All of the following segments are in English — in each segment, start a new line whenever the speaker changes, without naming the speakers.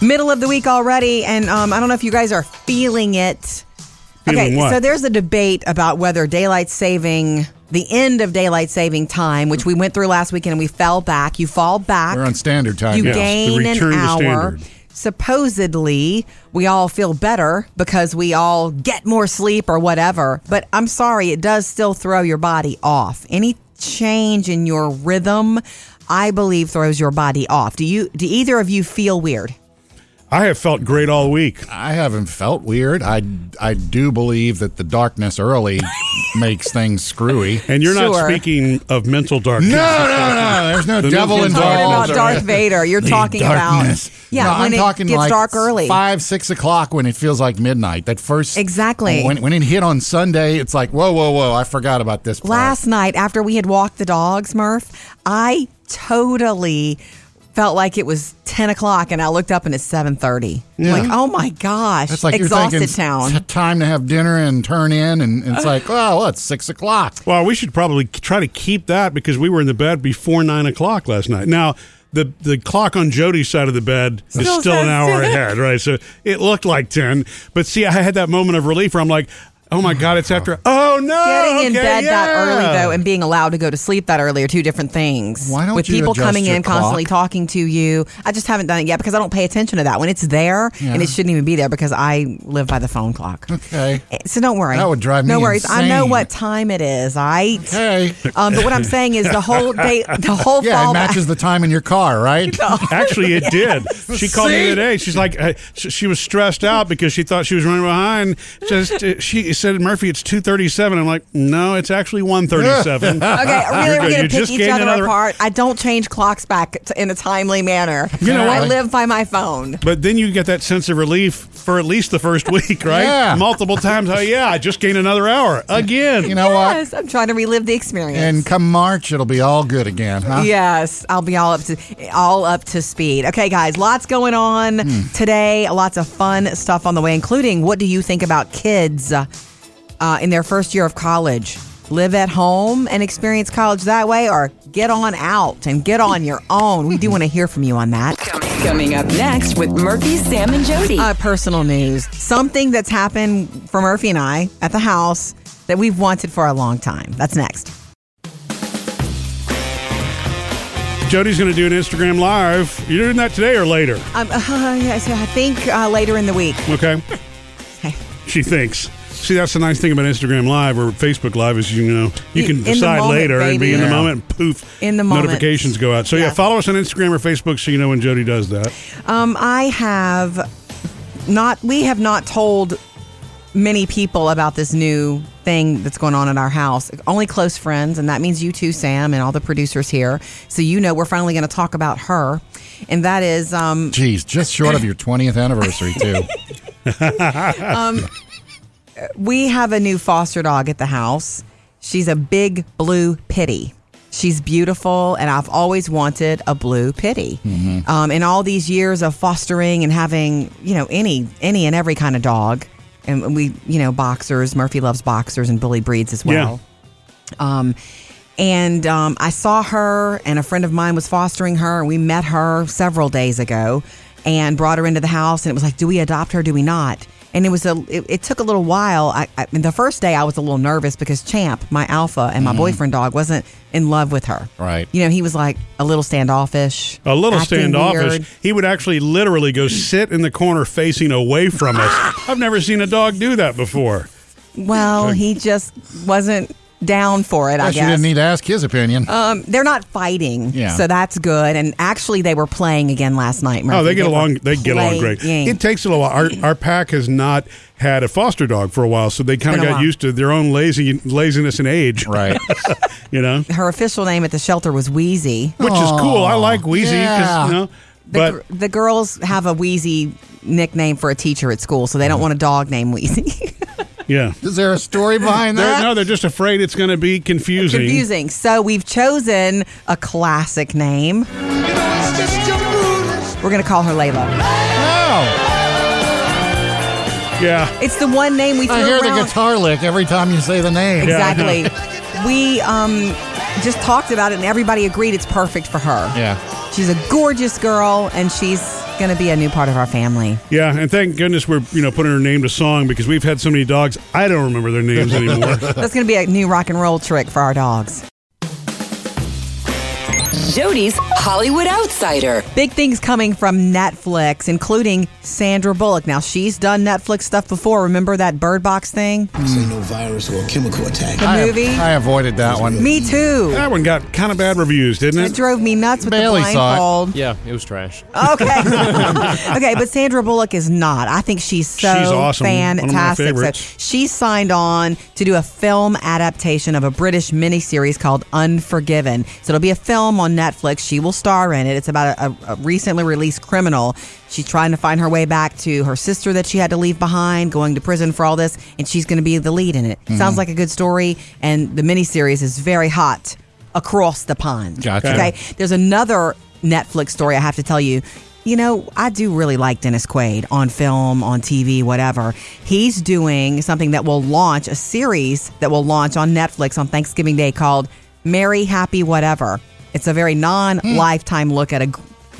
Middle of the week already, and um, I don't know if you guys are feeling it.
Feeling
okay,
what?
so there's a debate about whether daylight saving, the end of daylight saving time, which we went through last weekend, and we fell back. You fall back.
We're on standard time.
you
Yes,
gain an hour. Supposedly, we all feel better because we all get more sleep or whatever. But I'm sorry, it does still throw your body off. Any change in your rhythm, I believe, throws your body off. Do you? Do either of you feel weird?
I have felt great all week.
I haven't felt weird. I, I do believe that the darkness early makes things screwy.
And you're not
Sure.
speaking of mental darkness.
No, no, no. There's no
The
devil
mental
Talking about
darkness.
Darth Vader. You're
The
talking
darkness.
about yeah
No,
when
I'm
it
talking
gets
like
dark early.
five, six o'clock when it feels like midnight. That first
Exactly.
When, when it hit on Sunday, it's like whoa, whoa, whoa! I forgot about this. part.
Last night, after we had walked the dogs, Murph, I totally felt like it was 10 o'clock and I looked up and it's 7.30. Like, oh my gosh.
It's like
exhausted
you're thinking
town.
"It's time to have dinner and turn in, and it's like, oh, well, it's six o'clock.
Well, we should probably try to keep that because we were in the bed before nine o'clock last night. Now, the the clock on Jody's side of the bed is
Still
still an hour ahead, right? So it looked like ten. But see, I had that moment of relief where I'm like, oh my god, it's after. Oh no,
Getting in
okay,
bed that early, though, and being allowed to go to sleep that early are two different things.
Why don't
With
you
people coming
your
in constantly talking to you. I just haven't done it yet because I don't pay attention to that. When it's there, and it shouldn't even be there because I live by the phone clock.
Okay.
So don't worry.
That would drive me.
No
me
worries. I know what time it is. I.
Okay.
Um, but what I'm saying is the whole day, the whole
Yeah, it
fall
matches the time in your car, right?
Actually, it did. She called me
See?
today. She's like, uh, sh- she was stressed out because she thought she was running behind. Just uh, she said, Murphy, it's two thirty-seven. I'm like, no, it's actually one thirty-seven.
Okay, really, we're going to pick each other
another-
apart. I don't change clocks back t- in a timely manner.
You know
I
what?
live by my phone.
But then you get that sense of relief for at least the first week, right?
Yeah.
Multiple times. Oh yeah, I just gained another hour again.
You know what?
Yes, I'm trying to relive the experience.
And come March, it'll be all good again, huh?
Yes, I'll be all up to all up to speed. Okay, guys, lots going on
Hmm.
today. Lots of fun stuff on the way, including what do you think about kids uh, in their first year of college? Live at home and experience college that way, or get on out and get on your own. We do want to hear from you on that.
Coming up next with Murphy, Sam, and Jody.
Uh, personal news. Something that's happened for Murphy and I at the house that we've wanted for a long time. That's next.
Jody's going to do an Instagram live. You're doing that today or later?
Um, uh, yes, I think uh, later in the week.
Okay.
Okay.
She thinks. See, that's the nice thing about Instagram Live or Facebook Live is you know you can
in
decide
moment,
later and be
baby.
in the moment. And poof,
In the moment.
notifications go out. So yeah.
Yeah.
follow us on Instagram or Facebook so you know when Jody does that.
Um, I have not. We have not told many people about this new thing that's going on at our house. Only close friends, and that means you too, Sam, and all the producers here. So you know we're finally going to talk about her, and that is um,
Geez, just short of your 20th anniversary, too.
we have a new foster dog at the house. She's a big blue pitty. She's beautiful, and I've always wanted a blue pitty. Um, in all these years of fostering and having, you know, any any and every kind of dog, and we, you know, boxers. Murphy loves boxers and bully breeds as well. Um, and um, I saw her, and a friend of mine was fostering her, and we met her several days ago, and brought her into the house. And it was like, do we adopt her? Do we not? And it was a. It, it took a little while. I, I the first day I was a little nervous because Champ, my alpha, and my mm-hmm. boyfriend dog wasn't in love with her.
Right.
You know, he was like a little standoffish,
A little standoffish.
weird.
He would actually literally go sit in the corner facing away from us. I've never seen a dog do that before.
Well, he just wasn't down for it. I
Guess you didn't need to ask his opinion.
Um, they're not fighting,
Yeah.
so that's good. And actually, they were playing again last night. Murphy.
Oh, they get
were
along. They get along great.
playing.
It takes a little while. Our, our pack has not had a foster dog for a while, so they kind of
been a
got
while.
used to their own lazy laziness and age.
right.
You know,
Her official name at the shelter was Wheezy.
which is cool. I like Wheezy because
yeah.
you know,
The,
but
gr- the girls have a Wheezy nickname for a teacher at school, so they don't want a dog named Wheezy.
yeah.
Is there a story behind
They're,
that?
no, they're just afraid it's going to be confusing.
Confusing. So we've chosen a classic name. We're going to call her Layla.
No.
Yeah.
It's the one name we threw
I hear the guitar lick every time you say the name.
Yeah,
Exactly. we um, just talked about it, and everybody agreed it's perfect for her.
Yeah.
She's a gorgeous girl, and she's going to be a new part of our family.
Yeah, and thank goodness we're you know putting her name to song because we've had so many dogs I don't remember their names anymore.
That's going to be a new rock and roll trick for our dogs.
Jody's Hollywood Outsider.
Big things coming from Netflix, including Sandra Bullock. Now, she's done Netflix stuff before. Remember that Bird Box thing?
Say no virus or chemical attack.
The
I,
movie?
I avoided that one.
Me too.
that one got kind of bad reviews, didn't
It
it?
drove me nuts with
Bailey
the
saw it.
blindfold.
Yeah, it was trash.
Okay. okay, but Sandra Bullock is not. I think she's so
She's awesome. One of my
fantastic. So she signed on to do a film adaptation of a British miniseries called Unforgiven. So it'll be a film on Netflix. She will star in it. It's about a, a, a recently released criminal. She's trying to find her way back to her sister that she had to leave behind, going to prison for all this, and she's going to be the lead in it.
Mm-hmm.
Sounds like a good story, and the miniseries is very hot across the pond.
Gotcha.
Okay. There's another Netflix story I have to tell you. You know, I do really like Dennis Quaid on film, on TV, whatever. He's doing something that will launch a series that will launch on Netflix on Thanksgiving Day called Merry Happy Whatever. It's a very non lifetime look at a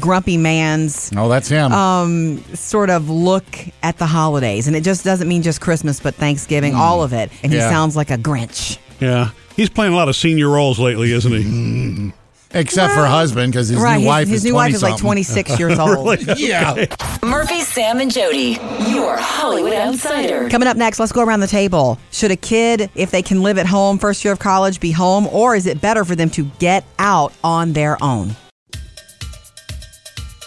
grumpy man's
Oh, that's him.
um, sort of look at the holidays. And it just doesn't mean just Christmas, but Thanksgiving, all of it. And he
Yeah.
sounds like a Grinch.
Yeah, he's playing a lot of senior roles lately, isn't he?
Except for husband, because his
right.
new
his
wife
his
is
new wife is like 26 years old.
Yeah.
Murphy, Sam, and Jody. Your Hollywood Outsider.
Coming up next, let's go around the table. Should a kid, if they can live at home first year of college, be home, or is it better for them to get out on their own?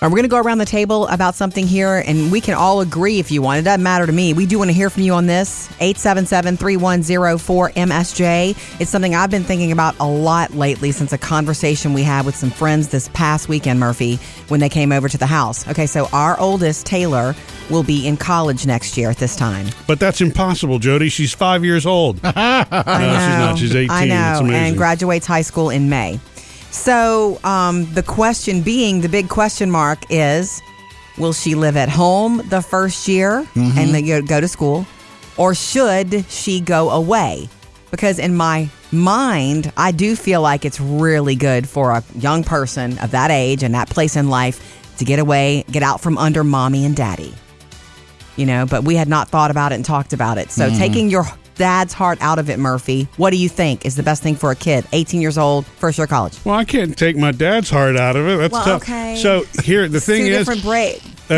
Are we going to go around the table about something here and we can all agree if you want? It doesn't matter to me. We do want to hear from you on this. 877 310 4MSJ. It's something I've been thinking about a lot lately since a conversation we had with some friends this past weekend, Murphy, when they came over to the house. Okay, so our oldest, Taylor, will be in college next year at this time.
But that's impossible, Jody. She's five years old.
I
No, she's not. She's 18.
I know, and graduates high school in May. So um, the question being, the big question mark is, will she live at home the first year
Mm-hmm.
and then go, go to school, or should she go away? Because in my mind, I do feel like it's really good for a young person of that age and that place in life to get away, get out from under mommy and daddy you know, but we had not thought about it and talked about it.
Mm-hmm.
So taking your dad's heart out of it, Murphy, what do you think is the best thing for a kid, 18 years old, first year of college?
Well, I can't take my dad's heart out of it. That's
Well,
tough.
okay.
So here, the thing
Two
is,
different
uh,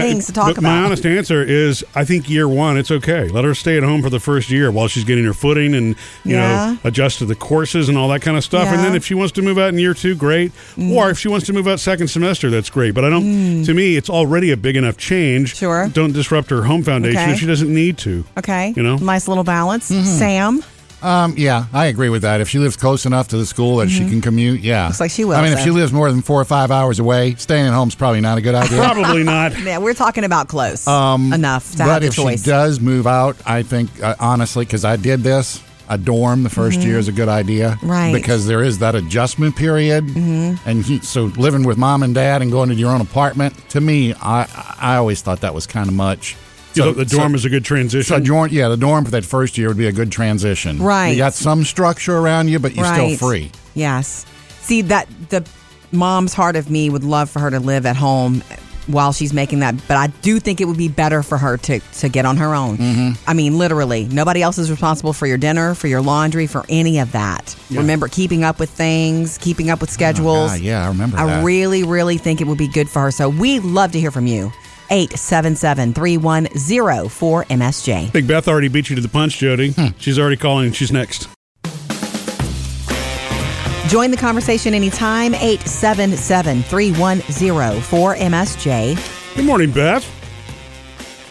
things to talk
but
about.
My honest answer is, I think year one, it's okay. Let her stay at home for the first year while she's getting her footing and you
Yeah.
know adjust to the courses and all that kind of stuff. And
Yeah. Mm.
then if she wants to move out in year two, great. Or if she wants to move out second semester, that's great. But I don't. To me, it's already a big enough change.
Sure.
Don't disrupt her home foundation
Okay.
if she doesn't need to.
okay.
You know.
nice little balance.
Mm-hmm.
Sam,
Um, yeah, I agree with that. If she lives close enough to the school that she can commute, yeah.
Mm-hmm. Looks like she will,
I mean, if
so.
she lives more than four or five hours away, staying at home is probably not a good idea.
Probably not.
yeah, we're talking about close enough to have
but
the
if
choice.
she does move out, I think uh, honestly, because I did this, a dorm the 1st year is a good idea,
Mm-hmm. Right.
Because there is that adjustment period, mm-hmm. and he, so living with mom and dad and going to your own apartment. To me, I I always thought that was kind of much.
So, the dorm
so,
is a good transition.
so dorm, yeah, the dorm for that first year would be a good transition.
Right.
You got some structure around you, but you're
right.
still free.
Yes. See that the mom's heart of me would love for her to live at home while she's making that, but I do think it would be better for her to to get on her own.
Mm-hmm.
I mean, literally, nobody else is responsible for your dinner, for your laundry, for any of that. Remember, keeping up with things, keeping up with schedules.
Ah, yeah, I remember
I
that.
really, really think it would be good for her. So we'd love to hear from you. 877 310 4MSJ.
Big Beth already beat you to the punch, Jody.
Hmm.
She's already calling. and She's next.
Join the conversation anytime. 877 310 4MSJ.
Good morning, Beth.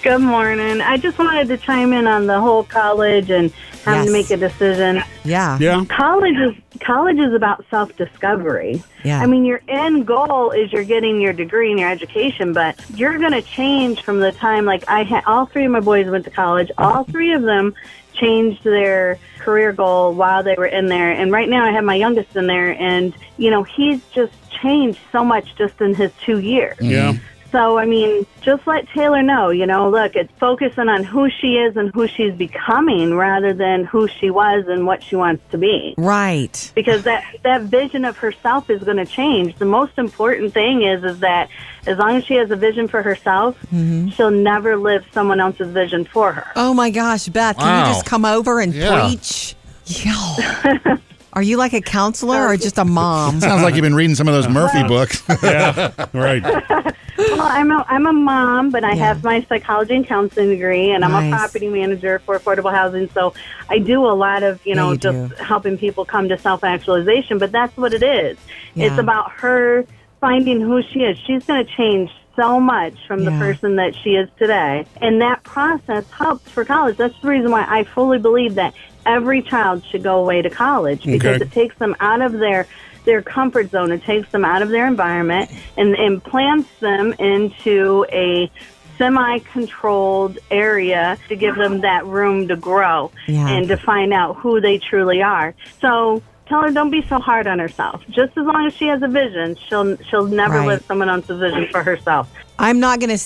Good morning. I just wanted to chime in on the whole college and having to make a decision.
Yeah.
Yeah.
College is college is about self discovery.
Yeah.
I mean, your end goal is you're getting your degree and your education, but you're going to change from the time. Like I had, all three of my boys went to college. All three of them changed their career goal while they were in there. And right now, I have my youngest in there, and you know, he's just changed so much just in his two years.
Yeah.
So, I mean, just let Taylor know, you know, look, it's focusing on who she is and who she's becoming rather than who she was and what she wants to be.
Right.
Because that, that vision of herself is going to change. The most important thing is, is that as long as she has a vision for herself, mm-hmm. she'll never live someone else's vision for her.
Oh my gosh, Beth, can you just come over and
Yeah.
preach? Yeah. Are you like a counselor or just a mom?
Sounds like you've been reading some of those Murphy books.
Yeah, right.
Well, I'm a, I'm a mom, but I have my psychology and counseling degree, and I'm a property manager for affordable housing. So I do a lot of, you
Yeah,
know,
you
just
do.
helping people come to self actualization. But that's what it is. It's about her finding who she is. She's going to change so much from the person that she is today. And that process helps for college. That's the reason why I fully believe that every child should go away to college because
Okay.
it takes them out of their their comfort zone. It takes them out of their environment and implants them into a semi-controlled area to give them that room to grow
Yeah.
and to find out who they truly are. So tell her don't be so hard on herself. Just as long as she has a vision, she'll she'll never
Right.
live someone else's vision for herself.
I'm not going to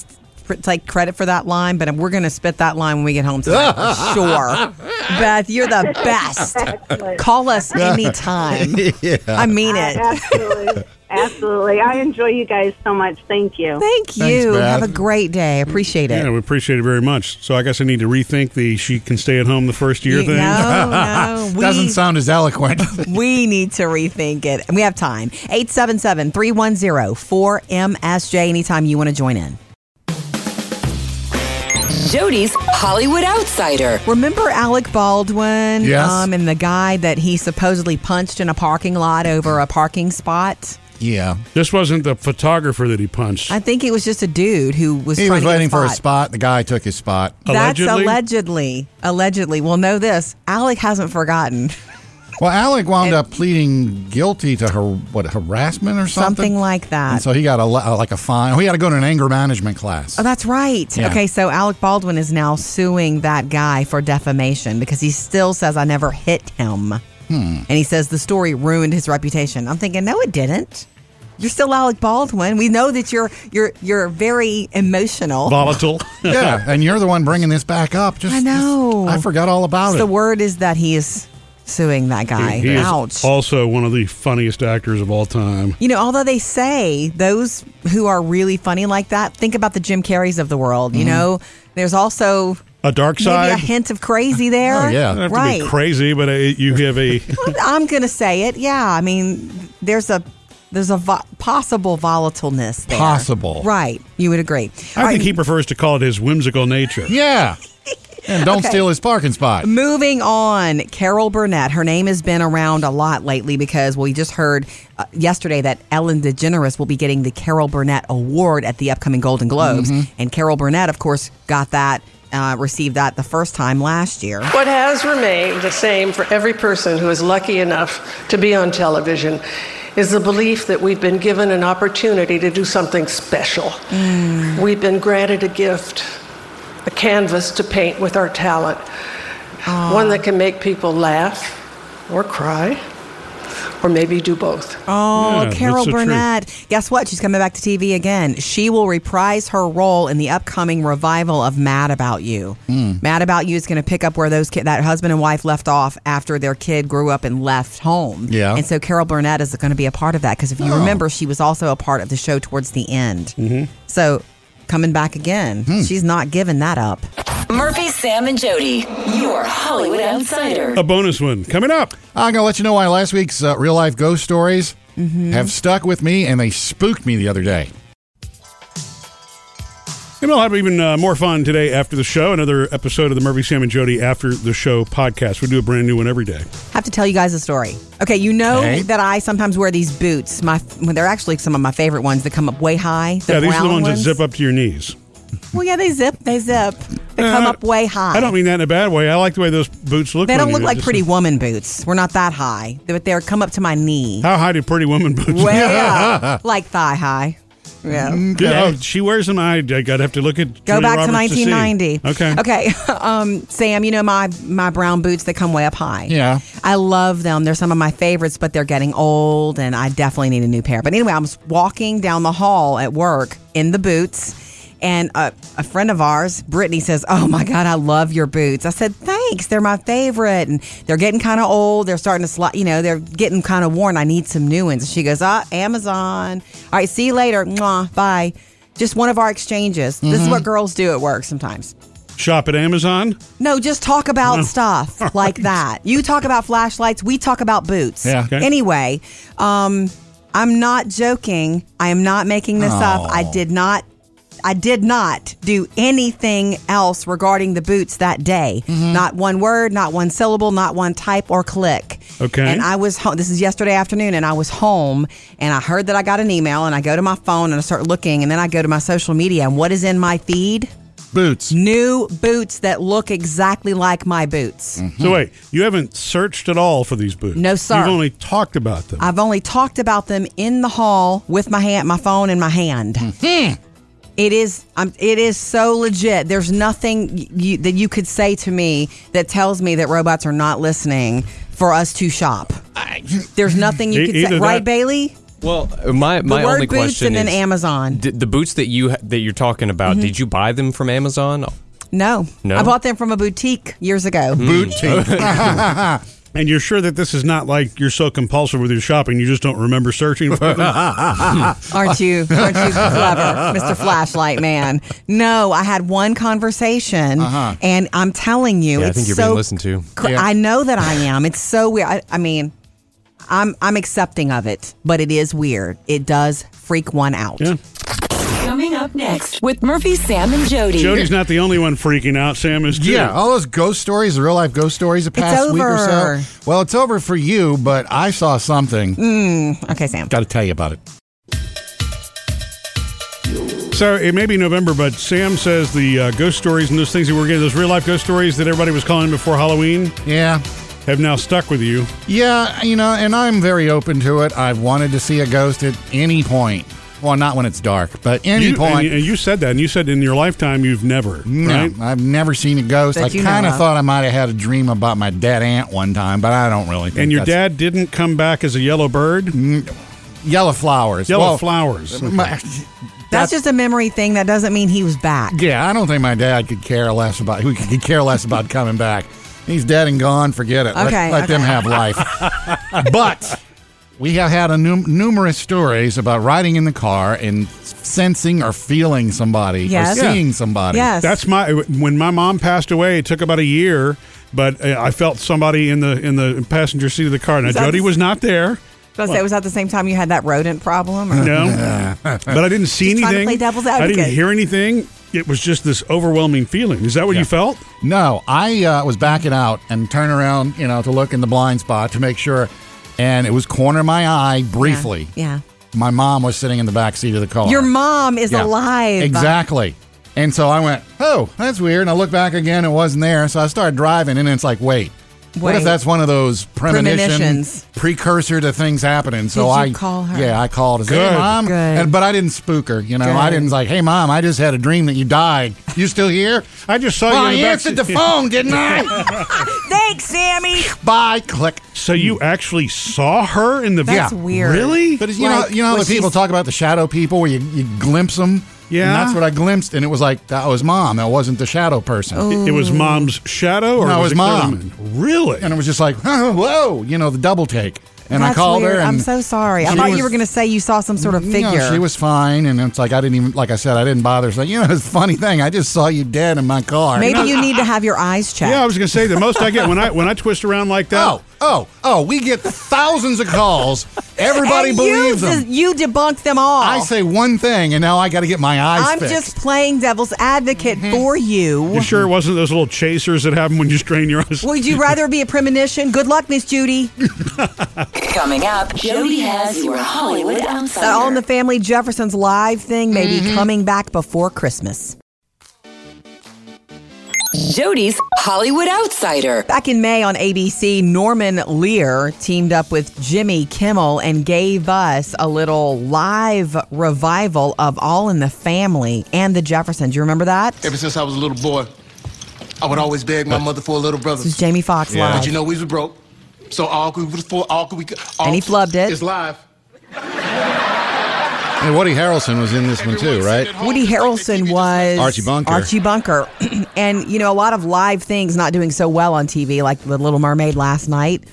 take credit for that line, but we're going to spit that line when we get home tonight for sure. Beth, you're the best. Call us anytime. I mean it.
Absolutely. Absolutely. I enjoy you guys so much. Thank you.
Thank you.
Thanks,
Have a great day. Appreciate it.
Yeah, we appreciate it very much. So I guess I need to rethink the she can stay at home the first year
You-
thing.
No, no. We,
Doesn't sound as eloquent.
we need to rethink it. We have time. 877 310 4MSJ anytime you want to join in.
Jody's Hollywood Outsider.
Remember Alec Baldwin?
Yes.
Um, and the guy that he supposedly punched in a parking lot over a parking spot?
yeah.
This wasn't the photographer that he punched.
I think it was just a dude who was
He
trying
was
to get
waiting
a
for a
spot.
spot. The guy took his spot.
That's
Allegedly?
allegedly. Allegedly. Well, know this. Alec hasn't forgotten.
Well, Alec wound up pleading guilty to her what harassment or something,
Something like that.
And so he got a like a fine. Oh, he had to go to an anger management class.
Oh, that's right.
Yeah.
Okay, so Alec Baldwin is now suing that guy for defamation because he still says I never hit him.
Hmm.
And he says the story ruined his reputation. I'm thinking, no, it didn't. You're still Alec Baldwin. We know that you're you're you're very emotional.
Volatile.
yeah, and you're the one bringing this back up. Just
I know.
just- I forgot all about
the
it.
The word is that he is suing that guy.
he
Ouch.
is also one of the funniest actors of all time.
You know, although they say those who are really funny like that, think about the Jim Carreys of the world. You know, there's also
A dark
maybe
side.
a hint of crazy there.
Oh, yeah.
I don't have
right.
to be crazy, but uh, you have a.
I'm going to say it. Yeah, I mean, there's a there's a vo- possible volatileness there.
Possible.
Right. You would agree.
I
All
think
right,
he prefers to call it his whimsical nature.
Yeah, and don't
Okay.
steal his parking spot.
Moving on, Carol Burnett. Her name has been around a lot lately because we just heard uh, yesterday that Ellen DeGeneres will be getting the Carol Burnett Award at the upcoming Golden Globes. And Carol Burnett, of course, got that, uh, received that the first time last year.
What has remained the same for every person who is lucky enough to be on television is the belief that we've been given an opportunity to do something special. We've been granted a gift, a canvas to paint with our talent, one that can make people laugh or cry. Or maybe do both.
Oh,
Yeah,
Carol
that's the truth.
Burnett. Guess what? She's coming back to TV again. She will reprise her role in the upcoming revival of Mad About You.
Hmm.
Mad About You is going to pick up where those ki- that husband and wife left off after their kid grew up and left home.
Yeah.
And so Carol Burnett is going to be a part of that because if you
Oh.
remember, she was also a part of the show towards the end.
Mm-hmm.
So coming back again,
Hmm.
she's not giving that up.
Murphy, Sam, and Jody, your Hollywood Outsider.
A bonus one coming up.
I'm gonna let you know why last week's uh, real life ghost stories have stuck with me, and they spooked me the other day.
And we'll have even uh, more fun today after the show. Another episode of the Murphy, Sam, and Jody After the Show podcast. We do a brand new one every day.
have to tell you guys a story. Okay, you know
Okay.
that I sometimes wear these boots. My well, they're actually some of my favorite ones that come up way high. The
yeah, these are the
brown
ones, that zip up to your knees.
Well, yeah, they zip. They zip. They
Uh,
come up way high.
I don't mean that in a bad way. I like the way those boots look.
They
on
don't
you.
look like
Just-
pretty woman boots. We're not that high. But they're come up to my knee.
How high do pretty woman boots?
Way up, like thigh high. Yeah.
Yeah, oh, she wears them. I, I gotta have to look at.
Go
Julia
back to
Roberts see.
1990.
Okay.
Okay. Um, Sam, you know my my brown boots that come way up high.
Yeah.
I love them. They're some of my favorites, but they're getting old, and I definitely need a new pair. But anyway, I was walking down the hall at work in the boots, and a, a friend of ours, Brittany, says, "Oh my God, I love your boots." I said, "Thanks, they're my favorite, and they're getting kind of old. They're starting to slide. You know, they're getting kind of worn. I need some new ones." She goes, "Ah, Amazon. All right, see you later. Mwah, bye." Just one of our exchanges. This is what girls do at work sometimes.
Shop at Amazon.
No, just talk about stuff like that. You talk about flashlights, we talk about boots.
Yeah.
Okay.
Anyway, um, I'm not joking. I am not making this up. I did not. I did not do anything else regarding the boots that day. Mm-hmm. Not one word, not one syllable, not one type or click.
Okay.
And I was home. This is yesterday afternoon, and I was home, and I heard that I got an email, and I go to my phone and I start looking, and then I go to my social media, and what is in my feed?
Boots.
new boots that look exactly like my boots. Mm-hmm.
So wait, you haven't searched at all for these boots?
No, sir.
You've only talked about them.
I've only talked about them in the hall with my hand, my phone in my hand. Mm-hmm. It is, um, it is so legit. There's nothing you, that you could say to me that tells me that robots are not listening for us to shop. There's nothing you
E-
could say,
either
right,
that-
Bailey?
Well, my
The
my
word
only
boots
question
and then
is
Amazon. Mm-hmm.
d- the boots that you that you're talking about. Did you buy them from Amazon?
No,
No?
I bought them from a boutique years ago.
Boutique.
and you're sure that this is not like you're so compulsive with your shopping, you just don't remember searching for them?
Aren't you? Aren't you clever, Mr. Flashlight Man? No, I had one conversation, uh-huh. and I'm telling you,
Yeah, I think you're
so,
being listened to.
cr-
Yeah.
I know that I am. It's so weird. I, I mean, I'm I'm accepting of it, but it is weird. It does freak one out.
Yeah.
Coming up next with Murphy, Sam, and Jody.
Jody's not the only one freaking out. Sam is too.
Yeah, all those ghost stories, the real life ghost stories the past week or
over.
so. Well, it's over for you, but I saw something.
Okay, Sam.
Got to tell you about it.
So it may be November, but Sam says the uh, ghost stories and those things that we're getting, those real life ghost stories that everybody was calling before Halloween,
Yeah.
have now stuck with you.
Yeah, you know, and I'm very open to it. I've wanted to see a ghost at any point. Well, not when it's dark, but any
You,
point.
and, and you said that, and you said in your lifetime you've never,
No,
right?
I've never seen a ghost.
That
I kind of
of.
thought I might have had a dream about my dead aunt one time, but I don't really think
And your
that's-
dad didn't come back as a yellow bird, mm,
Yellow flowers.
yellow
Well,
flowers.
my-
That's just a memory thing. That doesn't mean he was back.
yeah, I don't think my dad could care less about. He could care less about coming back. He's dead and gone. Forget it. Let-
Okay,
let, them
okay.
have life. but we have had a num- numerous stories about riding in the car and sensing or feeling somebody
Yes.
or
Yeah.
seeing somebody.
Yes.
That's my when my mom passed away. It took about a year, but uh, I felt somebody in the in the passenger seat of the car. Now
Is that
Jody
the-
was not there.
I was gonna say, was that the same time you had that rodent problem? Or?
No, but I didn't see
Just trying to
anything.
play devil's
I didn't
advocate.
hear anything. It was just this overwhelming feeling. Is that what
Yeah.
you felt?
No, I uh, was backing out and turn around, you know, to look in the blind spot to make sure, and it was corner of my eye briefly.
Yeah.
My mom was sitting in the back seat of the car.
Your mom is
Yeah.
alive.
Exactly. And so I went, oh, that's weird. And I looked back again, it wasn't there. So I started driving, and it's like, wait, what if that's one of those premonition
Premonitions.
precursor to things happening? So
Did you
I
call her?
Yeah, I called. and said,
Good.
Hey, mom.
Good.
And, but I didn't spook her. You know, I
Good.
didn't like, hey, mom, I just had a dream that you died. You still here?
I just saw
well,
you.
I
in the back
answered the
seat.
phone, didn't I?
Thanks, Sammy.
Bye. Click.
So you actually saw her in the
That's
Yeah.
weird.
Really?
But you
Like,
know, you know, the
was she-
people talk about the shadow people where you, you glimpse them.
Yeah.
And that's what I glimpsed, and it was like that was mom. That wasn't the shadow person.
It, it was mom's shadow, or
No, it
was
was mom.
Carolyn? Really?
And it was just like, oh, whoa, you know, the double take. And I
That's
called
weird.
her. And
I'm so sorry. I
she
thought
was-
you were going to say you saw some sort of
No,
figure.
she was fine, and it's like I didn't even, like I said, I didn't bother. It's like, you know, it's a funny thing. I just saw you dead in my car.
Maybe you need to have your eyes checked.
yeah, I was going to say the most I get when I when I twist around like that.
Oh, oh, oh! We get thousands of calls. Everybody
and
believes
you,
them.
You debunk them all.
I say one thing, and now I got to get my eyes
I'm
fixed.
just playing devil's advocate
Mm-hmm.
for you.
You sure it wasn't those little chasers that happen when you strain your eyes?
Would you rather be a premonition? Good luck, Miss Judy.
Coming up, Jody has your Hollywood Outsider.
That All in the Family Jefferson's live thing may
Mm-hmm.
be coming back before Christmas.
Jody's Hollywood Outsider.
Back in May on ABC, Norman Lear teamed up with Jimmy Kimmel and gave us a little live revival of All in the Family and the Jeffersons. Do you remember that?
Ever since I was a little boy, I would always beg my mother for a little brother.
This is Jamie Foxx
Yeah.
live.
But you know we was broke. So all we was for all we all
And he flubbed it.
It's live.
And Woody Harrelson was in this one too, right?
Woody Harrelson was
Archie Bunker.
Archie Bunker. and, you know, a lot of live things not doing so well on TV, like The Little Mermaid last night.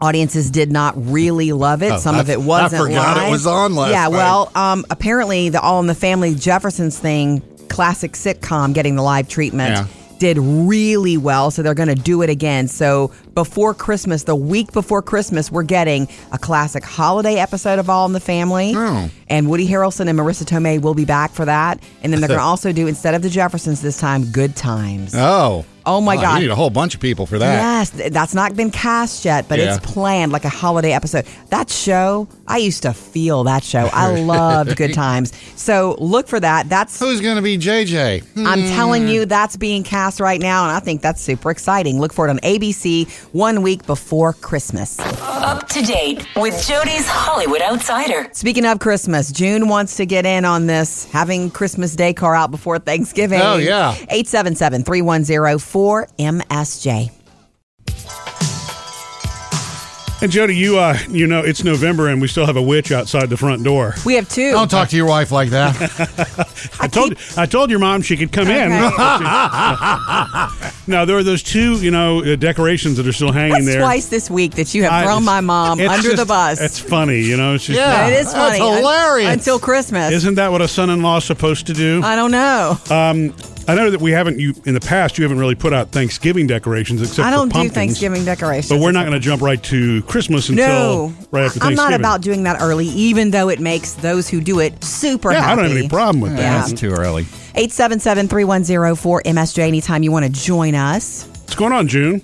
Audiences did not really love it.
Oh,
Some
I-
of it wasn't I
forgot it was on last
Yeah,
night.
well, um, apparently the All in the Family Jeffersons thing, classic sitcom, getting the live treatment.
Yeah.
Did really well, so they're going to do it again. So before Christmas, the week before Christmas, we're getting a classic holiday episode of All in the Family.
Oh.
And Woody Harrelson and Marisa Tomei will be back for that. And then they're going to also do, instead of the Jeffersons this time, Good Times.
Oh.
Oh, my oh, God.
You need a whole bunch of people for that.
Yes, that's not been cast yet, but
Yeah.
it's planned like a holiday episode. That show, I used to feel that show. I loved Good Times. So look for that. That's
Who's going to be JJ?
I'm hmm. telling you, that's being cast right now, and I think that's super exciting. Look for it on ABC one week before Christmas.
Up to date with Jody's Hollywood Outsider.
Speaking of Christmas, June wants to get in on this having Christmas Day car out before Thanksgiving.
Oh, yeah.
877 310 4MSJ.
And Jody, you uh, you know it's November and we still have a witch outside the front door.
We have two.
Don't talk to your wife like that.
I told I told your mom she could come in. no, there are those two, you know, uh, decorations that are still hanging
That's
there.
twice this week that you have
I-
thrown my mom
it's
under the bus.
It's funny, you know. It's just,
Yeah.
it is
That's
funny. un-
hilarious.
Until Christmas.
Isn't that what a son-in-law is supposed to do?
I don't know.
Um, I know that we haven't you in the past. You haven't really put out Thanksgiving decorations except
I don't
for
do
pumpkins.
Thanksgiving decorations.
But we're not going to jump right to Christmas until
No,
right after
I'm
Thanksgiving.
not about doing that early, even though it makes those who do it super
Yeah,
happy.
I don't have any problem with
Yeah.
that.
That's too early.
877-310-4MSJ anytime you want to join us.
What's going on, June?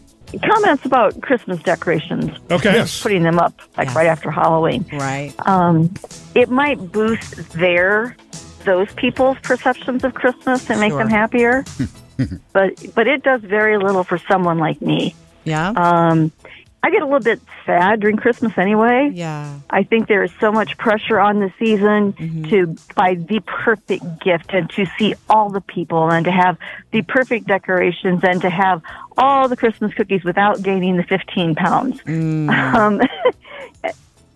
comments about Christmas decorations.
Okay.
Just putting them up like
Yeah.
right after Halloween.
Right.
Um, it might boost their those people's perceptions of Christmas and make
Sure.
them happier. but but it does very little for someone like me.
Yeah.
Um, I get a little bit sad during Christmas anyway.
yeah.
I think there is so much pressure on the season to buy the perfect gift and to see all the people and to have the perfect decorations and to have all the Christmas cookies without gaining the 15 pounds. Um,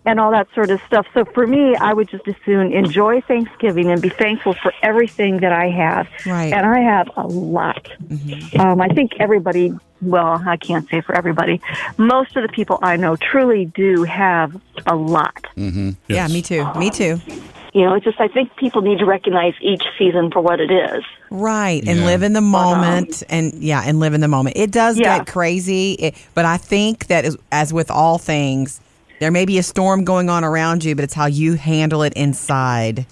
and all that sort of stuff. So for me, I would just as soon enjoy Thanksgiving and be thankful for everything that I have.
Right.
And I have a lot. Mm-hmm. Um, I think everybody, well, I can't say for everybody, most of the people I know truly do have a lot. Mm-hmm.
Yeah, me too. Me too.
Um, you know, it's just I think people need to recognize each season for what it is.
Right. And
Yeah.
live in the um, moment. and yeah, and live in the moment. It does
Yeah.
get crazy. It, but I think that as, as with all things, there may be a storm going on around you, but it's how you handle it inside.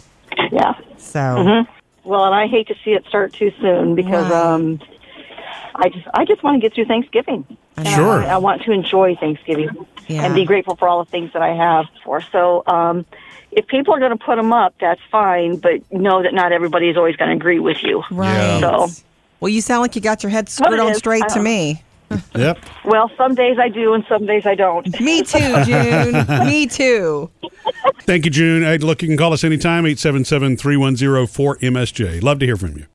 Yeah.
So,
Well, and I hate to see it start too soon because
Right.
um, I just I just want to get through Thanksgiving.
Sure.
I, I want to enjoy Thanksgiving
Yeah.
and be grateful for all the things that I have for. So, um, if people are going to put them up, that's fine, but know that not everybody is always going to agree with you.
right.
So,
Well, you sound like you got your head screwed on
is,
straight to me.
Yep.
well, some days I do and some days I don't.
Me too, June. me too.
Thank you, June. Hey, look, you can call us anytime, 877-310-4MSJ. Love to hear from you.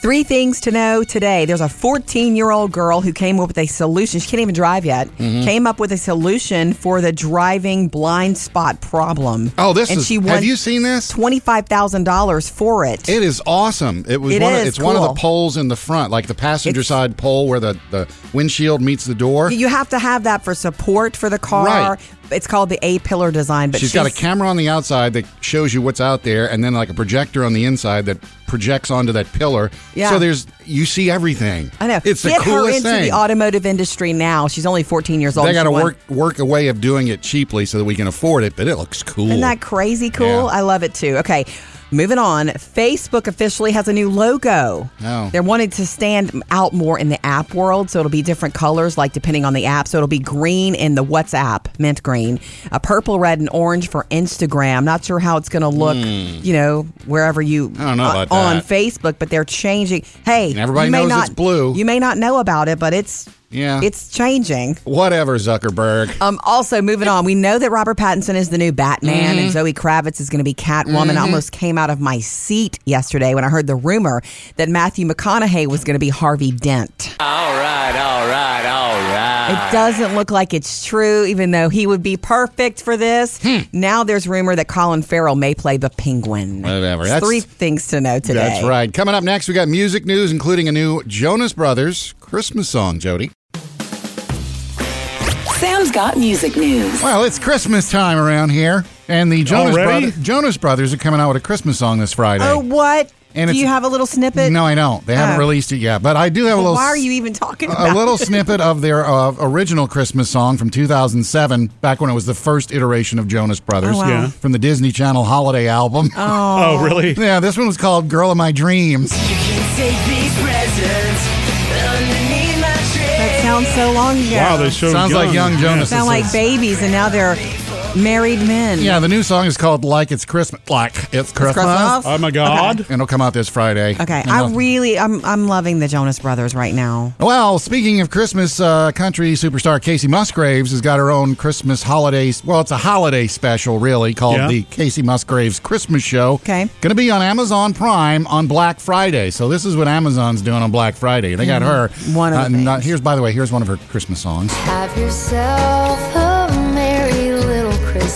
Three things to know today. There's a 14 year old girl who came up with a solution. She can't even drive yet.
Mm-hmm.
Came up with a solution for the driving blind spot problem.
Oh, this
and
is.
she won
have you seen this?
twenty five thousand dollars for it.
It is awesome. It was
It
one.
is
of, it's one of the poles in the front, like the passenger
It's-
side pole where the, the windshield meets the door.
you have to have that for support for the car.
Right.
It's called the A pillar design. But
she's got a camera on the outside that shows you what's out there, and then like a projector on the inside that projects onto that pillar.
Yeah.
So there's you see everything.
I know.
It's
Get
the coolest
her into
thing.
the automotive industry now. She's only 14 years old.
they got to work work a way of doing it cheaply so that we can afford it, but it looks cool.
Isn't that crazy cool?
Yeah.
I love it too. Okay. Moving on, Facebook officially has a new logo.
Oh.
They're wanting to stand out more in the app world, so it'll be different colors, like depending on the app. So it'll be green in the WhatsApp, mint green, a purple, red, and orange for Instagram. Not sure how it's going to look, you know, wherever you
Hmm. I don't know
uh,
about
on
that.
Facebook, but they're changing. Hey,
Everybody
you may
knows
not,
it's blue.
You may not know about it, but it's
Yeah.
it's changing.
Whatever, Zuckerberg.
Um, also, moving on, we know that Robert Pattinson is the new Batman
Mm-hmm.
and Zoe Kravitz is going to be Catwoman. I almost came out of my seat yesterday when I heard the rumor that Matthew McConaughey was going to be Harvey Dent.
All right, all right, all right.
It doesn't look like it's true, even though he would be perfect for this.
Hmm.
Now there's rumor that Colin Farrell may play the Penguin.
Whatever. That's-
three things to know today.
That's right. Coming up next, we got music news, including a new Jonas Brothers Christmas song, Jody.
Sam's got music news.
Well, it's Christmas time around here, and the Jonas,
Already?
Brothers, Jonas Brothers are coming out with a Christmas song this Friday.
Oh, what?
And
Do you have a little snippet?
no, I don't. They haven't
Oh.
released it yet, but I do have a little.
Why are you even talking
a little
it?
snippet of their uh, original Christmas song from 2007, back when it was the first iteration of Jonas Brothers,
Oh, wow.
Yeah.
from the Disney Channel holiday album.
Oh, really?
yeah, this one was called "Girl of My Dreams."
That sounds so long ago.
Wow, they so
Sounds like young Jonas.
sound like babies, and now they're married men.
Yeah, the new song is called "Like It's Christmas." Like it's Christmas.
Christmas?
Oh my God!
And it'll come out this Friday.
Okay,
And
I
it'll-
really, I'm, I'm loving the Jonas Brothers right now.
Well, speaking of Christmas, uh, country superstar Kacey Musgraves has got her own Christmas holiday. Well, it's a holiday special, really, called
Yeah.
the Kacey Musgraves Christmas Show.
Okay.
Going to be on Amazon Prime on Black Friday. So this is what Amazon's doing on Black Friday. They got her.
Mm-hmm. One of the
uh, and, uh,
things.
here's, by the way, here's one of her Christmas songs.
Have yourself a merry little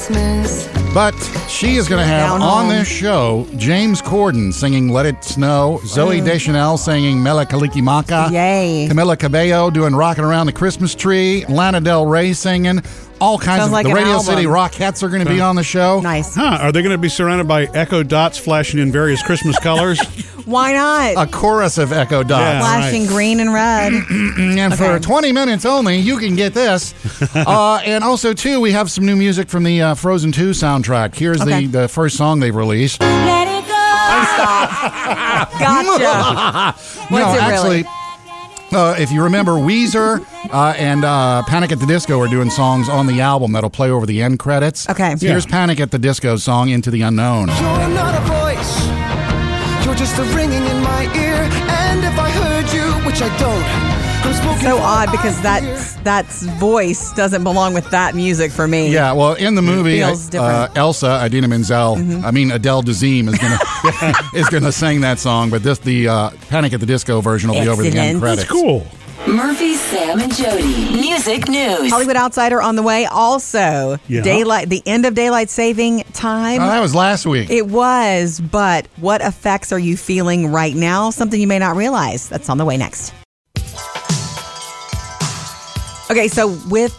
Christmas.
But she is going to have
Down
on
home.
this show James Corden singing "Let It Snow," Zoe mm. Deschanel singing "Mele Kalikimaka,"
Yay.
Camila Cabello doing "Rocking Around the Christmas Tree," Lana Del Rey singing. All kinds
Sounds
of
like
the
an
Radio
album.
City Rockettes are going to be on the show.
Nice.
Huh? Are they going to be surrounded by echo dots flashing in various Christmas colors?
Why not?
A chorus of Echo Dots.
Yeah.
Flashing
right.
green and red.
And for 20 minutes only, you can get this. uh, and also, too, we have some new music from the uh, Frozen 2 soundtrack. Here's
Okay.
the, the first song they've released.
Let it go.
Gotcha. What's
no,
it
actually,
really?
Uh, if you remember, Weezer uh, and uh, Panic at the Disco are doing songs on the album that'll play over the end credits.
Okay.
So Here's Panic at the Disco song "Into the Unknown."
You're not a voice. You're just a ringing in my ear. And if I heard you, which I don't, I'm spoken
So odd because that
hear.
that voice doesn't belong with that music for me.
Yeah, well, in the movie,
feels
uh,
different. Mm-hmm.
Elsa Idina Menzel, I mean Adele Dazeem is gonna is gonna sing that song, but this the uh, Panic at the Disco version will be over the end credits.
That's cool.
Murphy, Sam, and Jody. Music news.
Hollywood Outsider on the way. Also,
Yeah.
daylight. The end of daylight saving time.
Oh, that was last week.
It was, but what effects are you feeling right now? Something you may not realize. That's on the way next. Okay, so with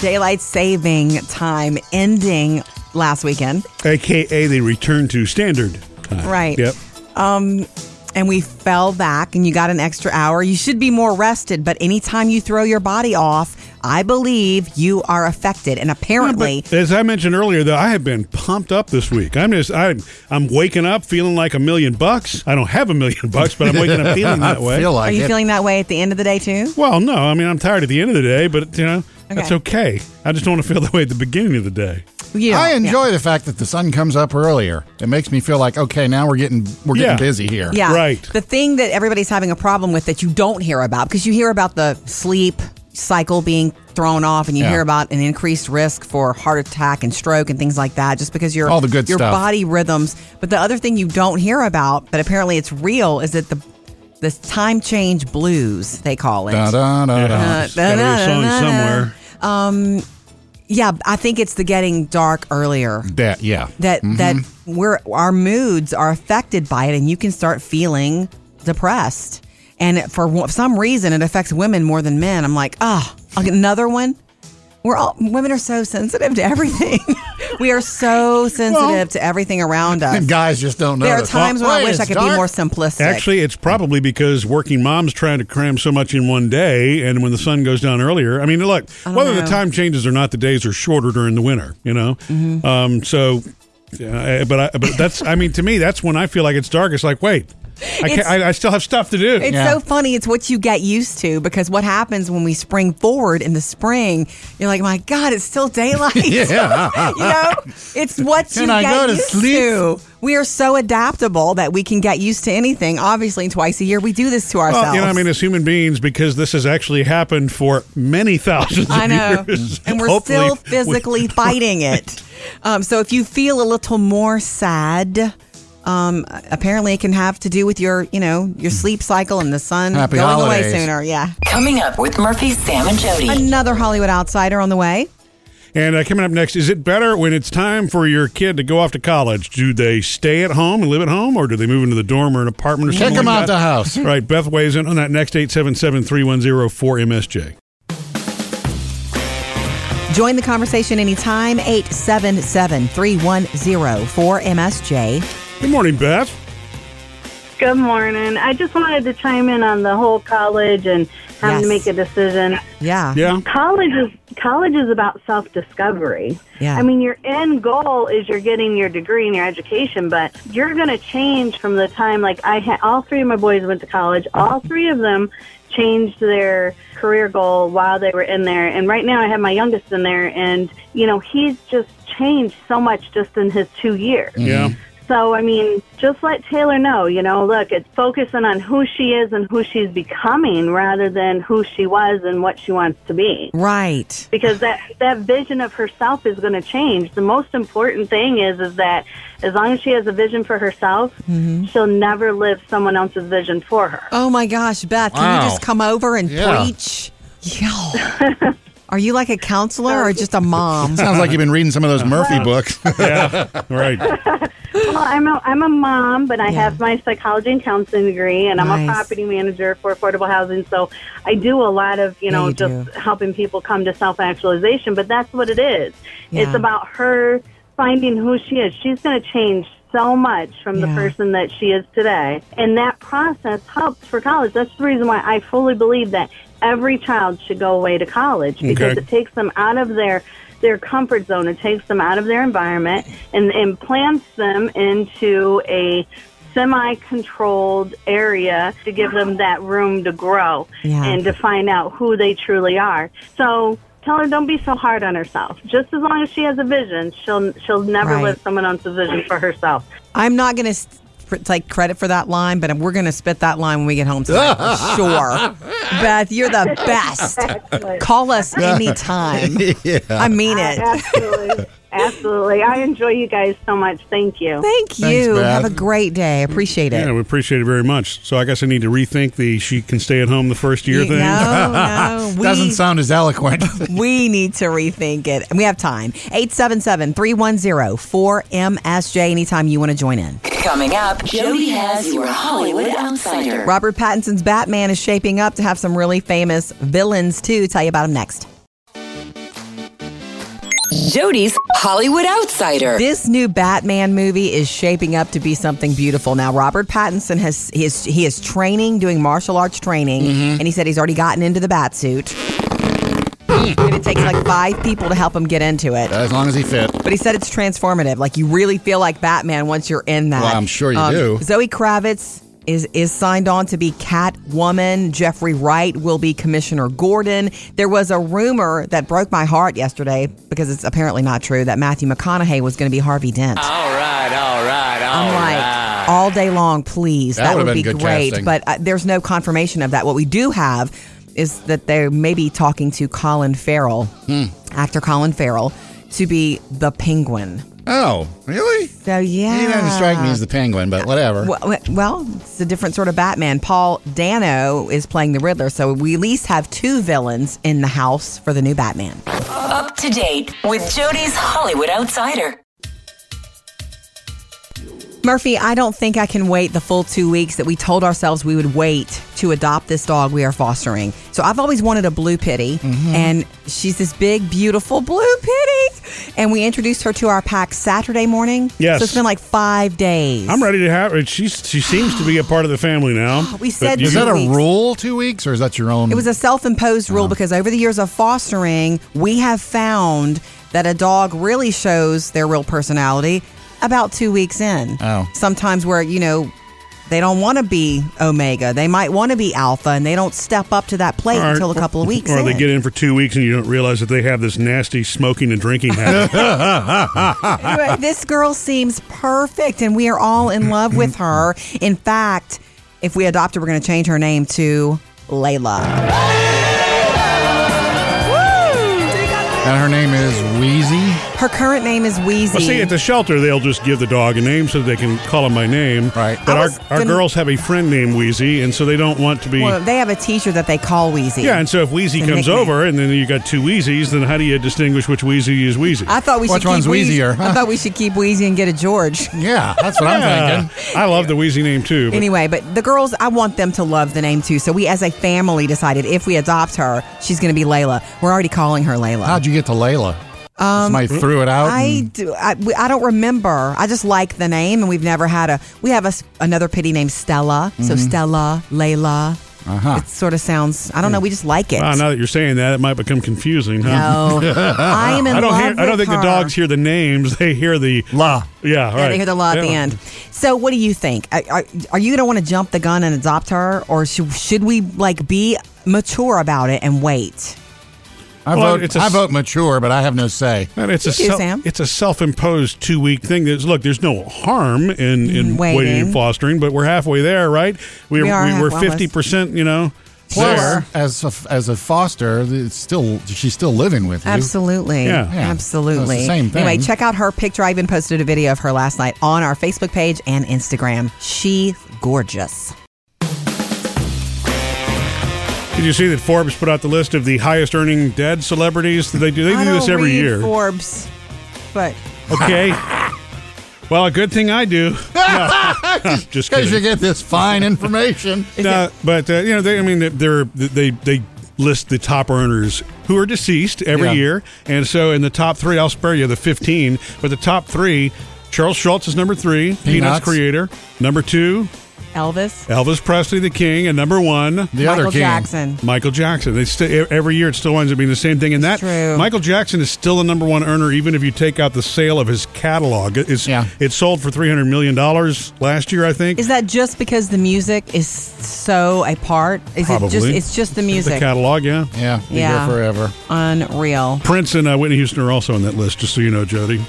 daylight saving time ending last weekend,
AKA they return to standard time.
Right.
Yep.
um, and we fell back and you got an extra hour, you should be more rested. But anytime you throw your body off, I believe you are affected. And apparently,
But as I mentioned earlier, though, I have been pumped up this week. I'm just, I'm, I'm waking up feeling like a million bucks. I don't have a million bucks, but I'm waking up feeling that way.
I feel
are you
it.
feeling that way at the end of the day too?
well, no, I mean, I'm tired at the end of the day, but you know, that's
Okay.
okay. I just don't want to feel that way at the beginning of the day.
You
I
don't- yeah.
enjoy the fact that the sun comes up earlier. It makes me feel like okay, now we're getting we're getting
Yeah.
busy here.
Yeah.
Right.
The thing that everybody's having a problem with that you don't hear about because you hear about the sleep cycle being thrown off and you
Yeah.
hear about an increased risk for heart attack and stroke and things like that just because your
All the good
your
stuff.
body rhythms. But the other thing you don't hear about, but apparently it's real, is that the the time change blues they call it.
Da, da, da, da.
Uh,
It's gotta be a song somewhere.
Um, yeah, I think it's the getting dark earlier.
That yeah.
that that we're our moods are affected by it and you can start feeling depressed. And for some reason it affects women more than men. I'm like ah another one? We're all women are so sensitive to everything we are so sensitive to everything around us
And guys just don't know.
there are times when i wish i could be more simplistic
Actually, it's probably because working moms trying to cram so much in one day, and when the sun goes down earlier. I mean, look,
don't
whether the time changes or not, the days are shorter during the winter. You know,
Mm-hmm.
um, so Yeah, but I, but that's I mean to me that's when I feel like it's dark. It's like wait, I, I, I still have stuff to do.
It's so funny. It's what you get used to because what happens when we spring forward in the spring, you're like, my God, it's still daylight.
Yeah.
you know, it's what
Can
you
I
get
go to
used
sleep?
to. We are so adaptable that we can get used to anything. Obviously, twice a year we do this to ourselves.
Well, you know, I mean, as human beings, because this has actually happened for many thousands
I
of
know.
years.
And we're
Hopefully
still
we-
physically fighting it. Um, so if you feel a little more sad, um, apparently it can have to do with your, you know, your sleep cycle and the sun
Happy
going
holidays.
away sooner. Yeah.
Coming up with Murphy, Sam, and Jody.
Another Hollywood outsider on the way.
And uh, coming up next, is it better when it's time for your kid to go off to college? Do they stay at home and live at home, or do they move into the dorm or an apartment or
Kick
something
them
like
out
that?
the house.
Right. Beth weighs in on that next 877 310 4MSJ.
Join the conversation anytime, 877 310 4MSJ.
Good morning, Beth.
Good morning. I just wanted to chime in on the whole college and having to make a decision.
Yeah.
Yeah.
College is college is about self discovery.
Yeah.
I mean, your end goal is you're getting your degree and your education, but you're going to change from the time. Like I had, all three of my boys went to college. All three of them changed their career goal while they were in there. And right now, I have my youngest in there, and you know, he's just changed so much just in his two years.
Yeah. Mm-hmm.
So, I mean, just let Taylor know, you know, look, it's focusing on who she is and who she's becoming rather than who she was and what she wants to be.
Right.
Because that, that vision of herself is going to change. The most important thing is, is that as long as she has a vision for herself, mm-hmm. she'll never live someone else's vision for her.
Oh my gosh, Beth, can you just come over and
Yeah.
preach? Yeah. Are you like a counselor or just a mom?
Sounds like you've been reading some of those Murphy books.
Yeah. right.
Well, I'm a, I'm a mom, but I
Yeah.
have my psychology and counseling degree, and I'm
Nice.
a property manager for affordable housing. So I do a lot of, you
Yeah,
know,
you
just
do.
helping people come to self actualization. But that's what it is. It's about her finding who she is. She's going to change so much from the person that she is today. And that process helps for college. That's the reason why I fully believe that every child should go away to college because
Okay.
it takes them out of their their comfort zone. It takes them out of their environment and implants them into a semi-controlled area to give them that room to grow
Yeah.
and to find out who they truly are. So tell her don't be so hard on herself. Just as long as she has a vision, she'll she'll never
Right.
live someone else's vision for herself.
I'm not going to take credit for that line, but we're going to spit that line when we get home tonight for sure. Beth, you're the best. Call us anytime. I mean it.
Absolutely. Absolutely. I enjoy you guys so much. Thank you.
Thank you.
Beth.
Have a great day. Appreciate it.
Yeah, we appreciate it very much. So I guess I need to rethink the she can stay at home the first year
You-
thing.
No, no. We,
Doesn't sound as eloquent.
we need to rethink it. And we have time. 877 310 4MSJ anytime you want to join in.
Coming up, Jody has your Hollywood Outsider.
Robert Pattinson's Batman is shaping up to have some really famous villains too. Tell you about him next.
Jody's Hollywood Outsider.
This new Batman movie is shaping up to be something beautiful. Now, Robert Pattinson has he is he is training, doing martial arts training, and he said he's already gotten into the bat suit. and it takes like five people to help him get into it.
as long as he fit.
But he said it's transformative. Like you really feel like Batman once you're in that. Um,
Well, I'm sure you do.
Zoe Kravitz is is signed on to be Catwoman. Jeffrey Wright will be Commissioner Gordon. There was a rumor that broke my heart yesterday because it's apparently not true that Matthew McConaughey was going to be Harvey Dent.
All right, all right, all
I'm like
right.
all day long, please.
That
That,
would've
be great.
casting.
But uh, there's no confirmation of that. What we do have is that they may be talking to Colin Farrell,
Hmm.
actor Colin Farrell, to be the Penguin.
Oh, really?
So yeah,
He doesn't strike me as the penguin, but whatever.
Well, well, it's a different sort of Batman. Paul Dano is playing the Riddler, so we at least have two villains in the house for the new Batman.
Up to date with Jody's Hollywood Outsider.
Murphy, I don't think I can wait the full two weeks that we told ourselves we would wait to adopt this dog we are fostering. So I've always wanted a blue pitty,
Mm-hmm.
and she's this big, beautiful blue pitty. And we introduced her to our pack Saturday morning.
Yes.
So it's been like five days.
I'm ready to have her. She's, she seems to be a part of the family now.
We said
you-
Is that a
weeks.
rule, two weeks, or is that your own?
It was a self imposed rule because over the years of fostering, we have found that a dog really shows their real personality about two weeks in.
Oh.
Sometimes where, you know, they don't want to be Omega. They might want to be Alpha, and they don't step up to that plate
Or-
until a couple of weeks
Or
in.
they get in for two weeks and you don't realize that they have this nasty smoking and drinking habit.
Anyway, this girl seems perfect, and we are all in love with her. In fact, if we adopt her, we're going to change her name to Layla.
And her name is Wheezy.
Her current name is Wheezy.
Well, see, at the shelter, they'll just give the dog a name so they can call him by name.
Right.
But our, our
gonna-
girls have a friend named Wheezy, and so they don't want to be.
well, they have a teacher that they call Wheezy.
yeah, and so if Wheezy
The
comes
nickname.
over and then you got two Wheezies, then how do you distinguish which Wheezy is Wheezy?
I thought we
Which
should keep
one's
Wheezy.
Wheezier?
I thought we should keep Wheezy and get a George.
Yeah, that's what I'm thinking.
I love the Wheezy name too. but-
Anyway, but the girls, I want them to love the name too. So we, as a family, decided if we adopt her, she's going to be Layla. We're already calling her Layla.
How'd you get to Layla? Somebody threw it out.
Um, I
and-
do. I, we- I don't remember. I just like the name, and we've never had a. We have a, another pitty named Stella. So Stella, Layla.
Mm-hmm. Uh-huh.
It sort of sounds. I don't know. We just like it.
Wow, now that you're saying that, it might become confusing, huh?
no, I am in
I don't
love
hear. I don't
with
think the dogs hear the names; they hear the
La.
Yeah, right.
Yeah, they hear the law at the
Yeah.
end. So, what do you think? Are, are, are you going to want to jump the gun and adopt her, or should, should we like be mature about it and wait?
I
Well,
vote.
it's a
I
s-
vote mature, but I have no say.
And it's a
You do,
self,
Sam.
it's a self-imposed two-week thing. There's, look, there's no harm in, in mm,
Waiting.
waiting. and fostering, but we're halfway there, right? We're
We are
we, we're fifty percent, you know.
Plus,
there.
as a, as a foster, it's still she's still living with you.
Absolutely.
Yeah.
Yeah.
Absolutely.
It's the same thing.
Anyway, check out her picture. I even posted a video of her last night on our Facebook page and Instagram. She's gorgeous.
Did you see that Forbes put out the list of the highest earning dead celebrities? They do. They
I
do this
don't
every year.
Forbes, but
Okay. well, a good thing I do. No, just
Because you get this fine information.
No, but uh, you know, they. I mean, they're they they list the top earners who are deceased every
Yeah.
year, and so in the top three, I'll spare you the fifteen, but the top three. Charles Schulz is number three, Peanuts,
Peanuts.
creator. Number two,
Elvis,
Elvis Presley, the king, and number one,
The
Michael
other king.
Jackson.
Michael Jackson. They st- every year it still winds up being the same thing, and that
true.
Michael Jackson is still the number one earner, even if you take out the sale of his catalog. It's
Yeah.
it sold for three hundred million dollars last year, I think.
Is that just because the music is so a part? Is
Probably.
it just it's just the music?
the
music?
catalog? Yeah.
Yeah, be
Yeah.
here forever.
Unreal.
Prince and uh, Whitney Houston are also on that list, just so you know, Jody.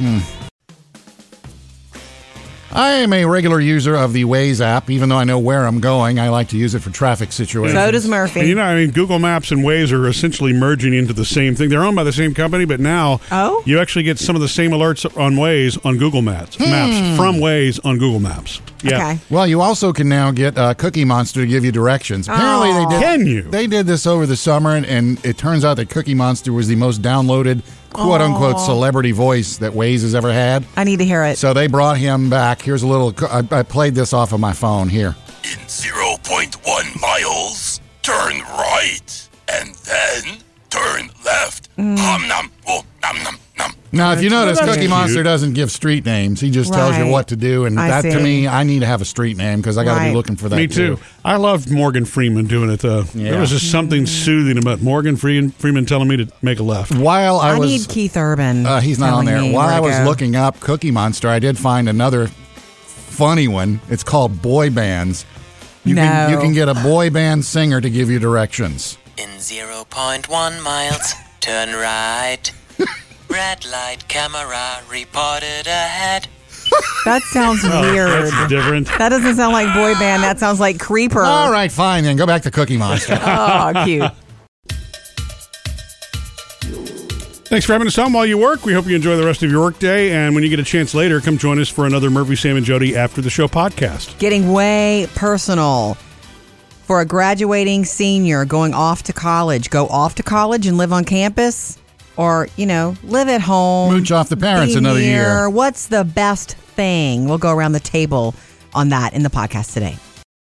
I am a regular user of the Waze app. Even though I know where I'm going, I like to use it for traffic situations.
So does Murphy.
And you know, I mean, Google Maps and Waze are essentially merging into the same thing. They're owned by the same company, but now
Oh?
you actually get some of the same alerts on Waze on Google Maps, maps from Waze on Google Maps. Yeah.
Okay.
Well, you also can now get uh, Cookie Monster to give you directions. Apparently,
Aw.
they did.
Can you?
They did this over the summer, and, and it turns out that Cookie Monster was the most downloaded "quote unquote" celebrity voice that Waze has ever had.
I need to hear it.
So they brought him back. Here's a little. I, I played this off of my phone here.
In 0.1 miles, turn right, and then turn left. Mm. Hum nom, nom nom nom.
Now, if you notice, Cookie
cute.
Monster doesn't give street names. He just tells you
Right.
what to do, and
I
that to
see.
me, I need to have a street name because I got to
Right.
be looking for that.
Me too. I loved Morgan Freeman doing it though.
Yeah.
There was just something soothing about Morgan Freeman, Freeman telling me to make a left.
While I,
I,
was,
need Keith Urban.
Uh, he's not on
telling
there.
me
While
where
I
to
was
go.
looking up Cookie Monster, I did find another funny one. It's called boy bands. You can
No.
you can get a boy band singer to give you directions.
In 0.1 miles, turn right. Red light camera reported ahead.
That sounds
Oh,
weird.
That's different.
That doesn't sound like boy band. That sounds like creeper.
All right, fine then. Go back to Cookie Monster.
Oh, cute.
Thanks for having us on while you work. We hope you enjoy the rest of your workday. And when you get a chance later, come join us for another Murphy, Sam, and Jody after the show podcast.
Getting way personal. For a graduating senior going off to college, go off to college and live on campus, or you know, live at home.
Mooch off the parents another
near.
year.
What's the best thing? We'll go around the table on that in the podcast today.